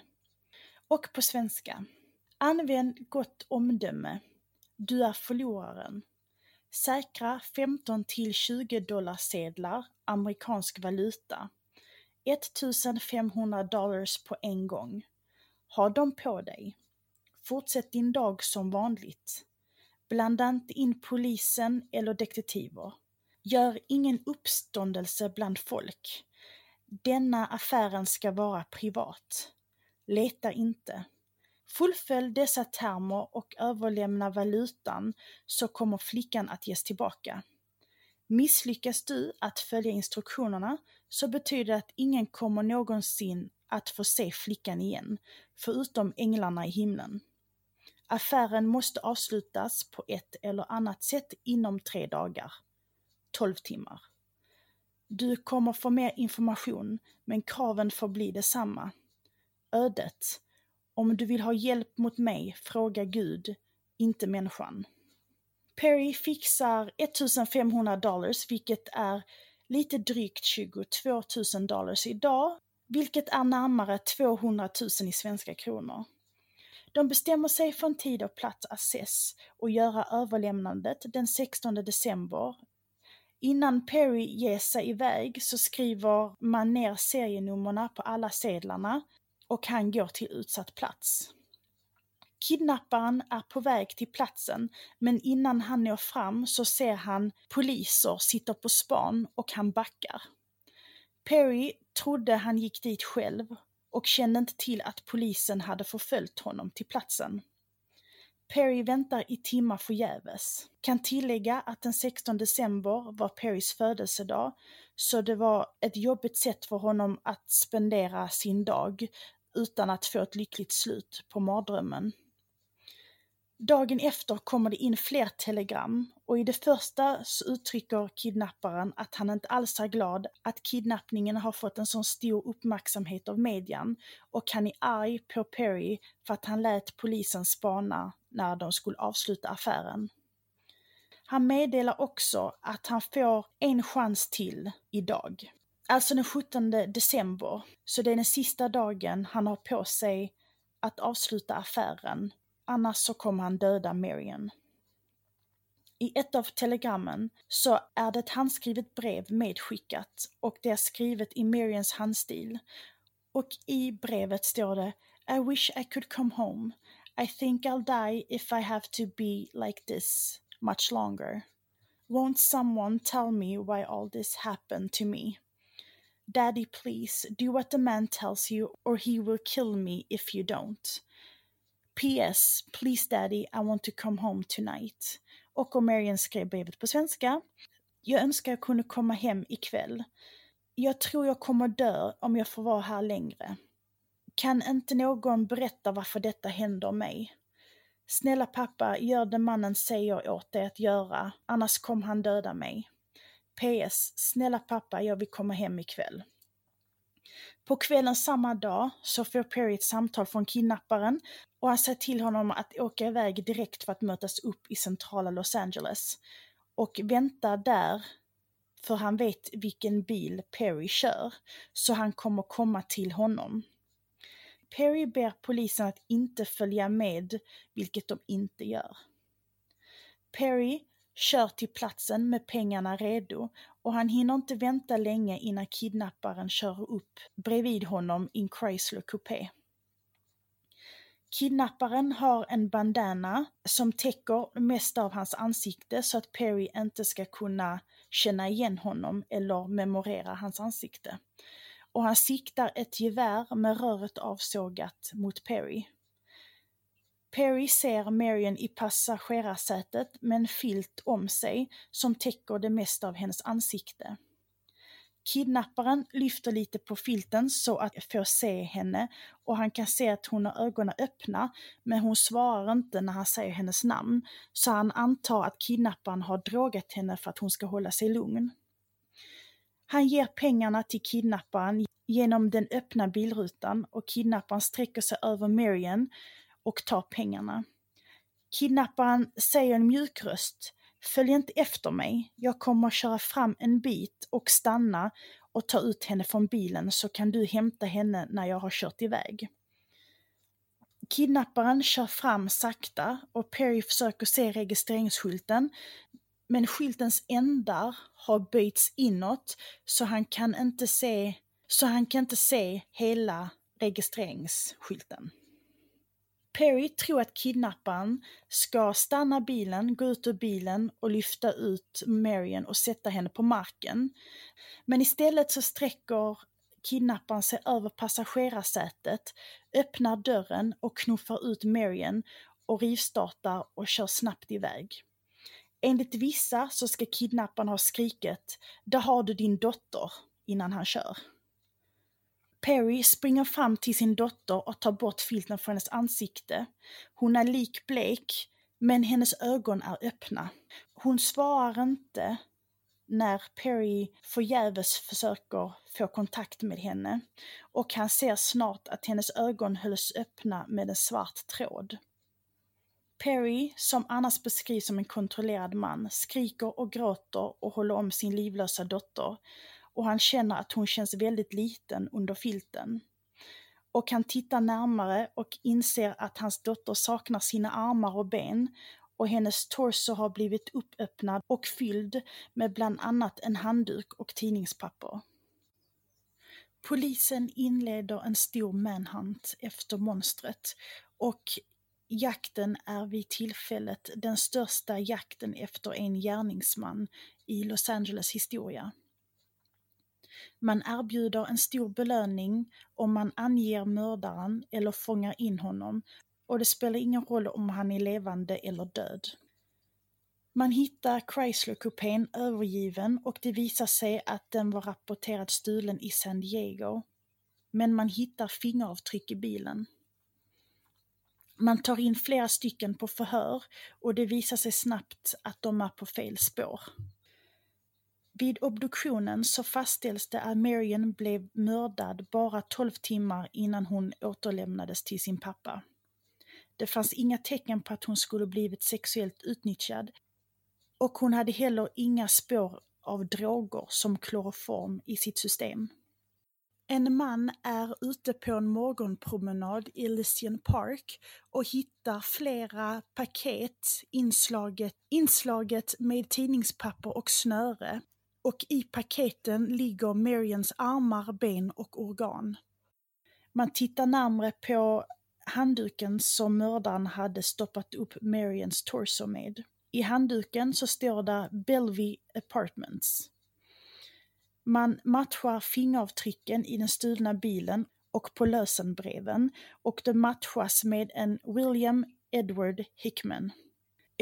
Och på svenska. Använd gott omdöme. Du är förloraren. Säkra 15 till 20 dollar sedlar, amerikansk valuta. 1500 dollars på en gång. Ha dem på dig. Fortsätt din dag som vanligt. Blanda inte in polisen eller detektiver. Gör ingen uppståndelse bland folk. Denna affären ska vara privat. Leta inte. Fullfölj dessa termer och överlämna valutan så kommer flickan att ges tillbaka. Misslyckas du att följa instruktionerna så betyder det att ingen kommer någonsin att få se flickan igen, förutom änglarna i himlen. Affären måste avslutas på ett eller annat sätt inom tre dagar. 12 timmar. Du kommer få mer information, men kraven får bli detsamma. Ödet. Om du vill ha hjälp mot mig, fråga Gud, inte människan. Perry fixar 1500 dollars, vilket är lite drygt 22 000 dollars idag, vilket är närmare 200 000 i svenska kronor. De bestämmer sig för en tid och plats access och göra överlämnandet den 16 december. Innan Perry ger sig iväg så skriver man ner serienummerna på alla sedlarna och han går till utsatt plats. Kidnapparen är på väg till platsen, men innan han når fram så ser han poliser sitta på span och han backar. Perry trodde han gick dit själv och kände inte till att polisen hade förföljt honom till platsen. Perry väntar i timmar förgäves. Kan tillägga att den 16 december var Perrys födelsedag, så det var ett jobbigt sätt för honom att spendera sin dag utan att få ett lyckligt slut på mardrömmen. Dagen efter kommer det in fler telegram och i det första så uttrycker kidnapparen att han inte alls är glad att kidnappningen har fått en sån stor uppmärksamhet av median och han är arg på Perry för att han lät polisen spana när de skulle avsluta affären. Han meddelar också att han får en chans till idag. Alltså den 17 december, så det är den sista dagen han har på sig att avsluta affären annars så kommer han döda Marion. I ett av telegrammen så är det ett handskrivet brev medskickat och det är skrivet i Marions handstil. Och i brevet står det I wish I could come home. I think I'll die if I have to be like this much longer. Won't someone tell me why all this happened to me? Daddy, please do what the man tells you or he will kill me if you don't. PS, please daddy, I want to come home tonight. Och om Marian skrev brevet på svenska. Jag önskar jag kunde komma hem ikväll. Jag tror jag kommer dö om jag får vara här längre. Kan inte någon berätta varför detta händer mig? Snälla pappa, gör det mannen säger åt dig att göra, annars kommer han döda mig. PS. Snälla pappa, jag vill komma hem ikväll. På kvällen samma dag så får Perry ett samtal från kidnapparen och han säger till honom att åka iväg direkt för att mötas upp i centrala Los Angeles och vänta där för han vet vilken bil Perry kör, så han kommer komma till honom. Perry ber polisen att inte följa med, vilket de inte gör. Perry kör till platsen med pengarna redo och han hinner inte vänta länge innan kidnapparen kör upp bredvid honom i en Chrysler Coupé. Kidnapparen har en bandana som täcker mest av hans ansikte så att Perry inte ska kunna känna igen honom eller memorera hans ansikte. Och han siktar ett gevär med röret avsågat mot Perry. Perry ser Marion i passagerarsätet med en filt om sig som täcker det mesta av hennes ansikte. Kidnapparen lyfter lite på filten så att få se henne och han kan se att hon har ögonen öppna men hon svarar inte när han säger hennes namn så han antar att kidnapparen har drogat henne för att hon ska hålla sig lugn. Han ger pengarna till kidnapparen genom den öppna bilrutan och kidnapparen sträcker sig över Marian och tar pengarna. Kidnapparen säger en mjuk röst Följ inte efter mig, jag kommer att köra fram en bit och stanna och ta ut henne från bilen så kan du hämta henne när jag har kört iväg. Kidnapparen kör fram sakta och Perry försöker se registreringsskylten men skyltens ändar har böjts inåt så han kan inte se, så han kan inte se hela registreringsskylten. Perry tror att kidnapparen ska stanna bilen, gå ut ur bilen och lyfta ut Marion och sätta henne på marken. Men istället så sträcker kidnapparen sig över passagerarsätet, öppnar dörren och knuffar ut Marion och rivstartar och kör snabbt iväg. Enligt vissa så ska kidnapparen ha skrikit “Där har du din dotter” innan han kör. Perry springer fram till sin dotter och tar bort filten från hennes ansikte. Hon är likblek, men hennes ögon är öppna. Hon svarar inte när Perry förgäves försöker få kontakt med henne och han ser snart att hennes ögon hölls öppna med en svart tråd. Perry, som annars beskrivs som en kontrollerad man, skriker och gråter och håller om sin livlösa dotter och han känner att hon känns väldigt liten under filten. Och han tittar närmare och inser att hans dotter saknar sina armar och ben och hennes torso har blivit uppöppnad och fylld med bland annat en handduk och tidningspapper. Polisen inleder en stor manhunt efter monstret och jakten är vid tillfället den största jakten efter en gärningsman i Los Angeles historia. Man erbjuder en stor belöning om man anger mördaren eller fångar in honom och det spelar ingen roll om han är levande eller död. Man hittar Chrysler-kupén övergiven och det visar sig att den var rapporterad stulen i San Diego. Men man hittar fingeravtryck i bilen. Man tar in flera stycken på förhör och det visar sig snabbt att de är på fel spår. Vid obduktionen så fastställs det att Marion blev mördad bara 12 timmar innan hon återlämnades till sin pappa. Det fanns inga tecken på att hon skulle blivit sexuellt utnyttjad och hon hade heller inga spår av droger som kloroform i sitt system. En man är ute på en morgonpromenad i Elysian Park och hittar flera paket inslaget, inslaget med tidningspapper och snöre. Och i paketen ligger Marians armar, ben och organ. Man tittar närmre på handduken som mördaren hade stoppat upp Marians torso med. I handduken så står det Bellevue Apartments. Man matchar fingeravtrycken i den stulna bilen och på lösenbreven och det matchas med en William Edward Hickman.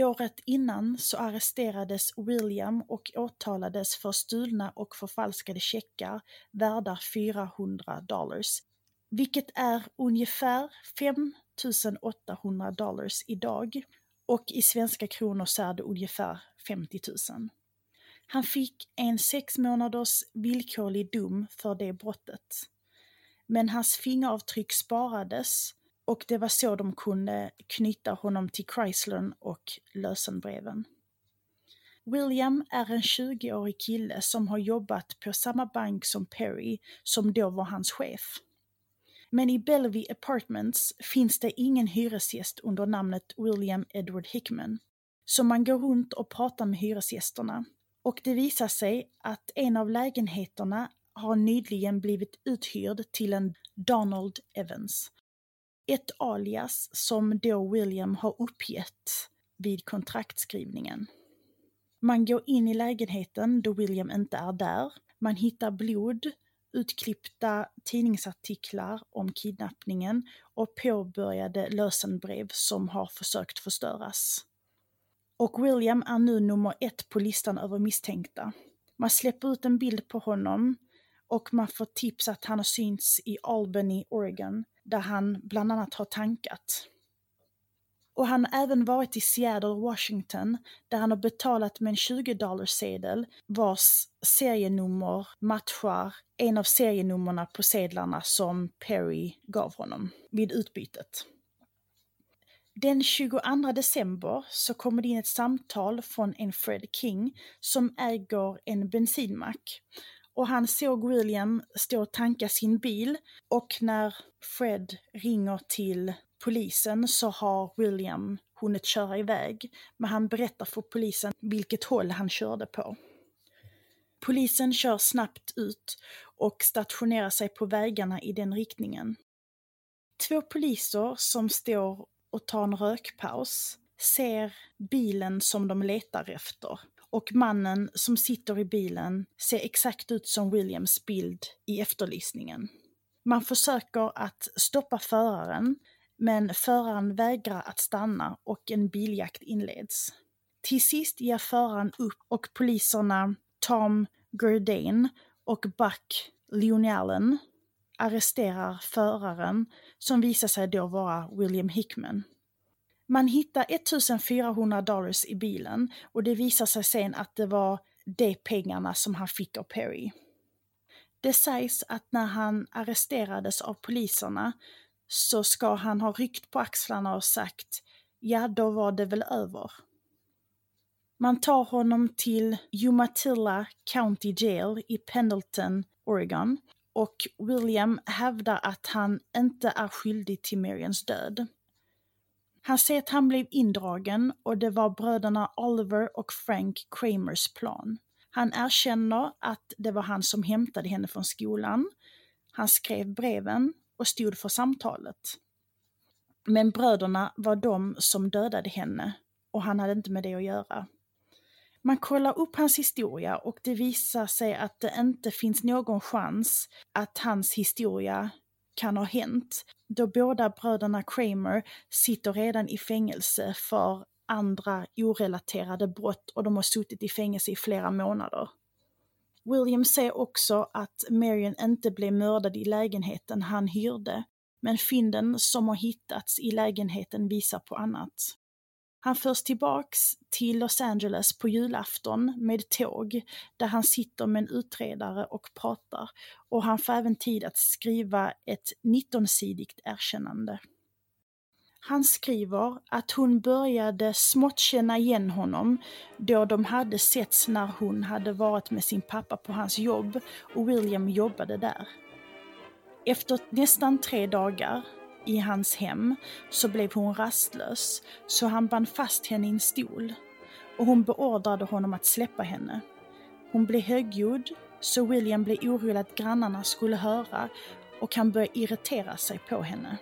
Året innan så arresterades William och åtalades för stulna och förfalskade checkar värda 400 dollars, vilket är ungefär 5800 dollars idag och i svenska kronor så är det ungefär 50 000. Han fick en sex månaders villkorlig dom för det brottet. Men hans fingeravtryck sparades och det var så de kunde knyta honom till Chryslern och lösenbreven. William är en 20-årig kille som har jobbat på samma bank som Perry, som då var hans chef. Men i Bellevue Apartments finns det ingen hyresgäst under namnet William Edward Hickman. Så man går runt och pratar med hyresgästerna. Och det visar sig att en av lägenheterna har nyligen blivit uthyrd till en Donald Evans. Ett alias som då William har uppgett vid kontraktskrivningen. Man går in i lägenheten då William inte är där. Man hittar blod utklippta tidningsartiklar om kidnappningen och påbörjade lösenbrev som har försökt förstöras. Och William är nu nummer ett på listan över misstänkta. Man släpper ut en bild på honom och man får tips att han har synts i Albany, Oregon, där han bland annat har tankat. Och han har även varit i Seattle, Washington, där han har betalat med en 20 sedel vars serienummer matchar en av serienummerna på sedlarna som Perry gav honom vid utbytet. Den 22 december så kommer det in ett samtal från en Fred King som äger en bensinmack. Och han såg William stå och tanka sin bil och när Fred ringer till polisen så har William hunnit köra iväg, men han berättar för polisen vilket håll han körde på. Polisen kör snabbt ut och stationerar sig på vägarna i den riktningen. Två poliser som står och tar en rökpaus ser bilen som de letar efter och mannen som sitter i bilen ser exakt ut som Williams bild i efterlysningen. Man försöker att stoppa föraren men föraren vägrar att stanna och en biljakt inleds. Till sist ger föraren upp och poliserna Tom Gurdane och Buck Leonallen arresterar föraren som visar sig då vara William Hickman. Man hittar 1400 dollars i bilen och det visar sig sen att det var de pengarna som han fick av Perry. Det sägs att när han arresterades av poliserna så ska han ha ryckt på axlarna och sagt ja, då var det väl över. Man tar honom till Umatilla County Jail i Pendleton, Oregon och William hävdar att han inte är skyldig till Marians död. Han säger att han blev indragen och det var bröderna Oliver och Frank Kramers plan. Han erkänner att det var han som hämtade henne från skolan. Han skrev breven och stod för samtalet. Men bröderna var de som dödade henne och han hade inte med det att göra. Man kollar upp hans historia och det visar sig att det inte finns någon chans att hans historia kan ha hänt, då båda bröderna Kramer sitter redan i fängelse för andra orelaterade brott och de har suttit i fängelse i flera månader. William säger också att Marion inte blev mördad i lägenheten han hyrde, men fynden som har hittats i lägenheten visar på annat. Han förs tillbaks till Los Angeles på julafton med tåg där han sitter med en utredare och pratar och han får även tid att skriva ett 19-sidigt erkännande. Han skriver att hon började smått känna igen honom då de hade setts när hon hade varit med sin pappa på hans jobb och William jobbade där. Efter nästan tre dagar i hans hem så blev hon rastlös så han band fast henne i en stol och hon beordrade honom att släppa henne. Hon blev högljudd så William blev orolig att grannarna skulle höra och han började irritera sig på henne.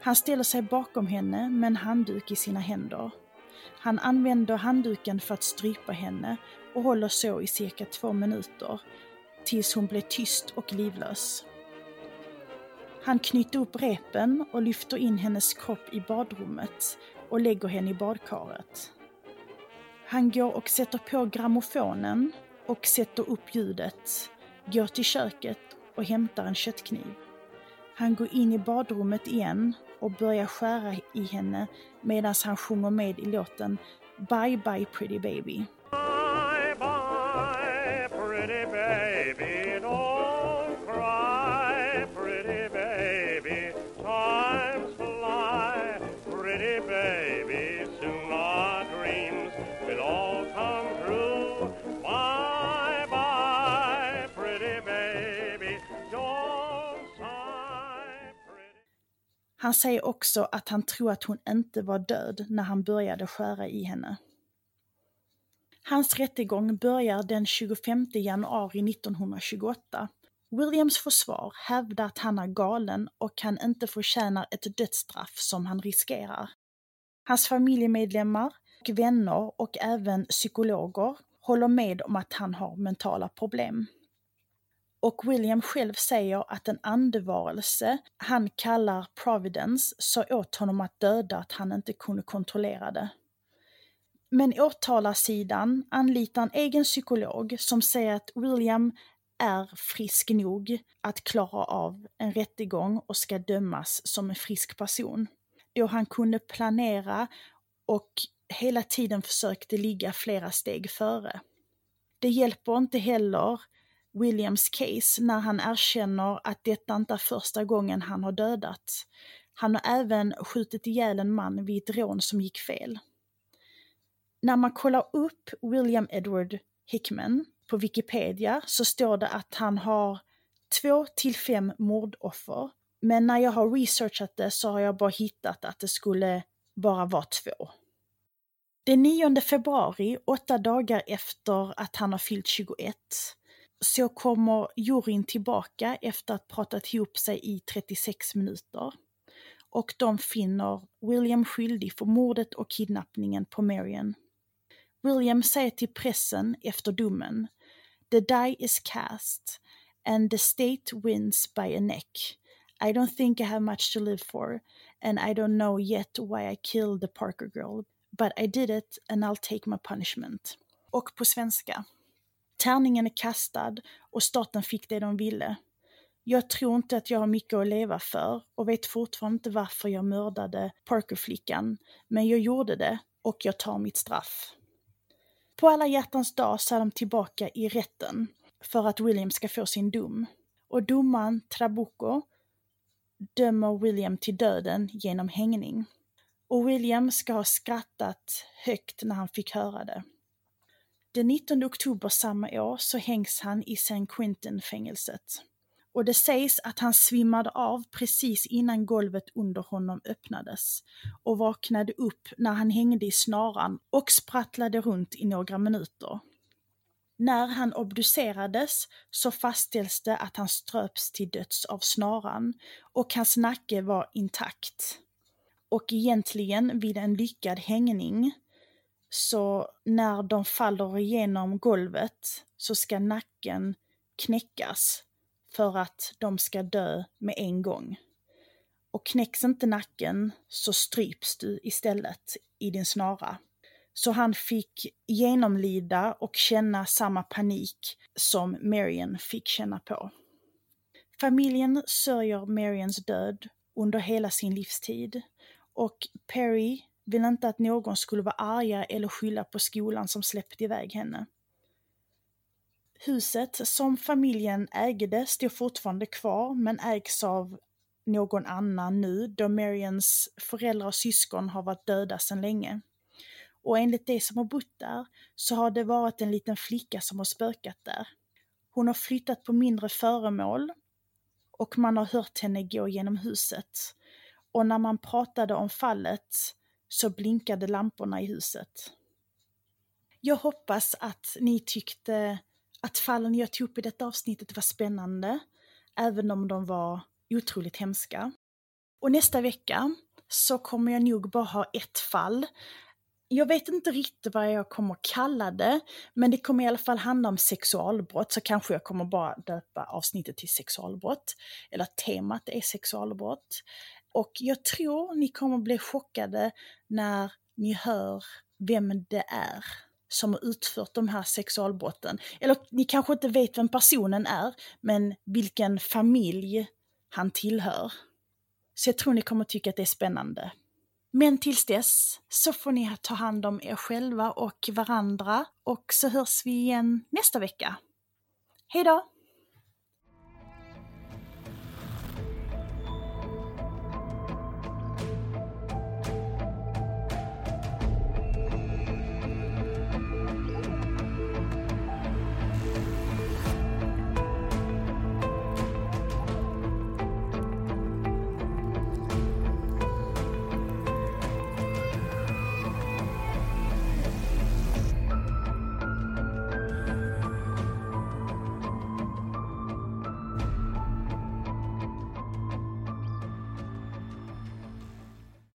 Han ställer sig bakom henne med en handduk i sina händer. Han använder handduken för att strypa henne och håller så i cirka två minuter tills hon blir tyst och livlös. Han knyter upp repen och lyfter in hennes kropp i badrummet och lägger henne i badkaret. Han går och sätter på grammofonen och sätter upp ljudet, går till köket och hämtar en köttkniv. Han går in i badrummet igen och börjar skära i henne medan han sjunger med i låten Bye Bye Pretty Baby. Baby, soon our dreams will all come true. Bye, bye, pretty baby, don't sigh, pretty... Han säger också att han tror att hon inte var död när han började skära i henne. Hans rättegång börjar den 25 januari 1928. Williams försvar hävdar att han är galen och han inte förtjänar ett dödsstraff som han riskerar. Hans familjemedlemmar, och vänner och även psykologer håller med om att han har mentala problem. Och William själv säger att en andevarelse han kallar Providence sa åt honom att döda att han inte kunde kontrollera det. Men åtalarsidan anlitar en egen psykolog som säger att William är frisk nog att klara av en rättegång och ska dömas som en frisk person. Då han kunde planera och hela tiden försökte ligga flera steg före. Det hjälper inte heller Williams case när han erkänner att detta inte är första gången han har dödat. Han har även skjutit ihjäl en man vid ett rån som gick fel. När man kollar upp William Edward Hickman på Wikipedia så står det att han har två till fem mordoffer. Men när jag har researchat det så har jag bara hittat att det skulle bara vara två. Den 9 februari, åtta dagar efter att han har fyllt 21, så kommer juryn tillbaka efter att ha pratat ihop sig i 36 minuter. Och de finner William skyldig för mordet och kidnappningen på Marion. William säger till pressen efter domen The die is cast and the state wins by a neck. I don't think I have much to live for and I don't know yet why I killed the Parker girl. But I did it and I'll take my punishment. Och på svenska. Tärningen är kastad och staten fick det de ville. Jag tror inte att jag har mycket att leva för och vet fortfarande inte varför jag mördade Parker-flickan, men jag gjorde det och jag tar mitt straff. På alla hjärtans dag så är de tillbaka i rätten för att William ska få sin dom. Och domaren Trabuco dömer William till döden genom hängning. Och William ska ha skrattat högt när han fick höra det. Den 19 oktober samma år så hängs han i San Quentin-fängelset. Och det sägs att han svimmade av precis innan golvet under honom öppnades och vaknade upp när han hängde i snaran och sprattlade runt i några minuter. När han obducerades så fastställs det att han ströps till döds av snaran och hans nacke var intakt. Och egentligen vid en lyckad hängning så när de faller igenom golvet så ska nacken knäckas för att de ska dö med en gång. Och knäcks inte nacken så stryps du istället i din snara. Så han fick genomlida och känna samma panik som Marion fick känna på. Familjen sörjer Marions död under hela sin livstid och Perry vill inte att någon skulle vara arga eller skylla på skolan som släppte iväg henne. Huset som familjen ägde står fortfarande kvar men ägs av någon annan nu då Marians föräldrar och syskon har varit döda sedan länge. Och enligt de som har bott där så har det varit en liten flicka som har spökat där. Hon har flyttat på mindre föremål och man har hört henne gå genom huset. Och när man pratade om fallet så blinkade lamporna i huset. Jag hoppas att ni tyckte att fallen jag tog upp i detta avsnittet var spännande, även om de var otroligt hemska. Och nästa vecka så kommer jag nog bara ha ett fall. Jag vet inte riktigt vad jag kommer kalla det, men det kommer i alla fall handla om sexualbrott, så kanske jag kommer bara döpa avsnittet till sexualbrott, eller temat är sexualbrott. Och jag tror ni kommer bli chockade när ni hör vem det är som har utfört de här sexualbrotten. Eller ni kanske inte vet vem personen är, men vilken familj han tillhör. Så jag tror ni kommer tycka att det är spännande. Men tills dess så får ni ta hand om er själva och varandra och så hörs vi igen nästa vecka. Hejdå!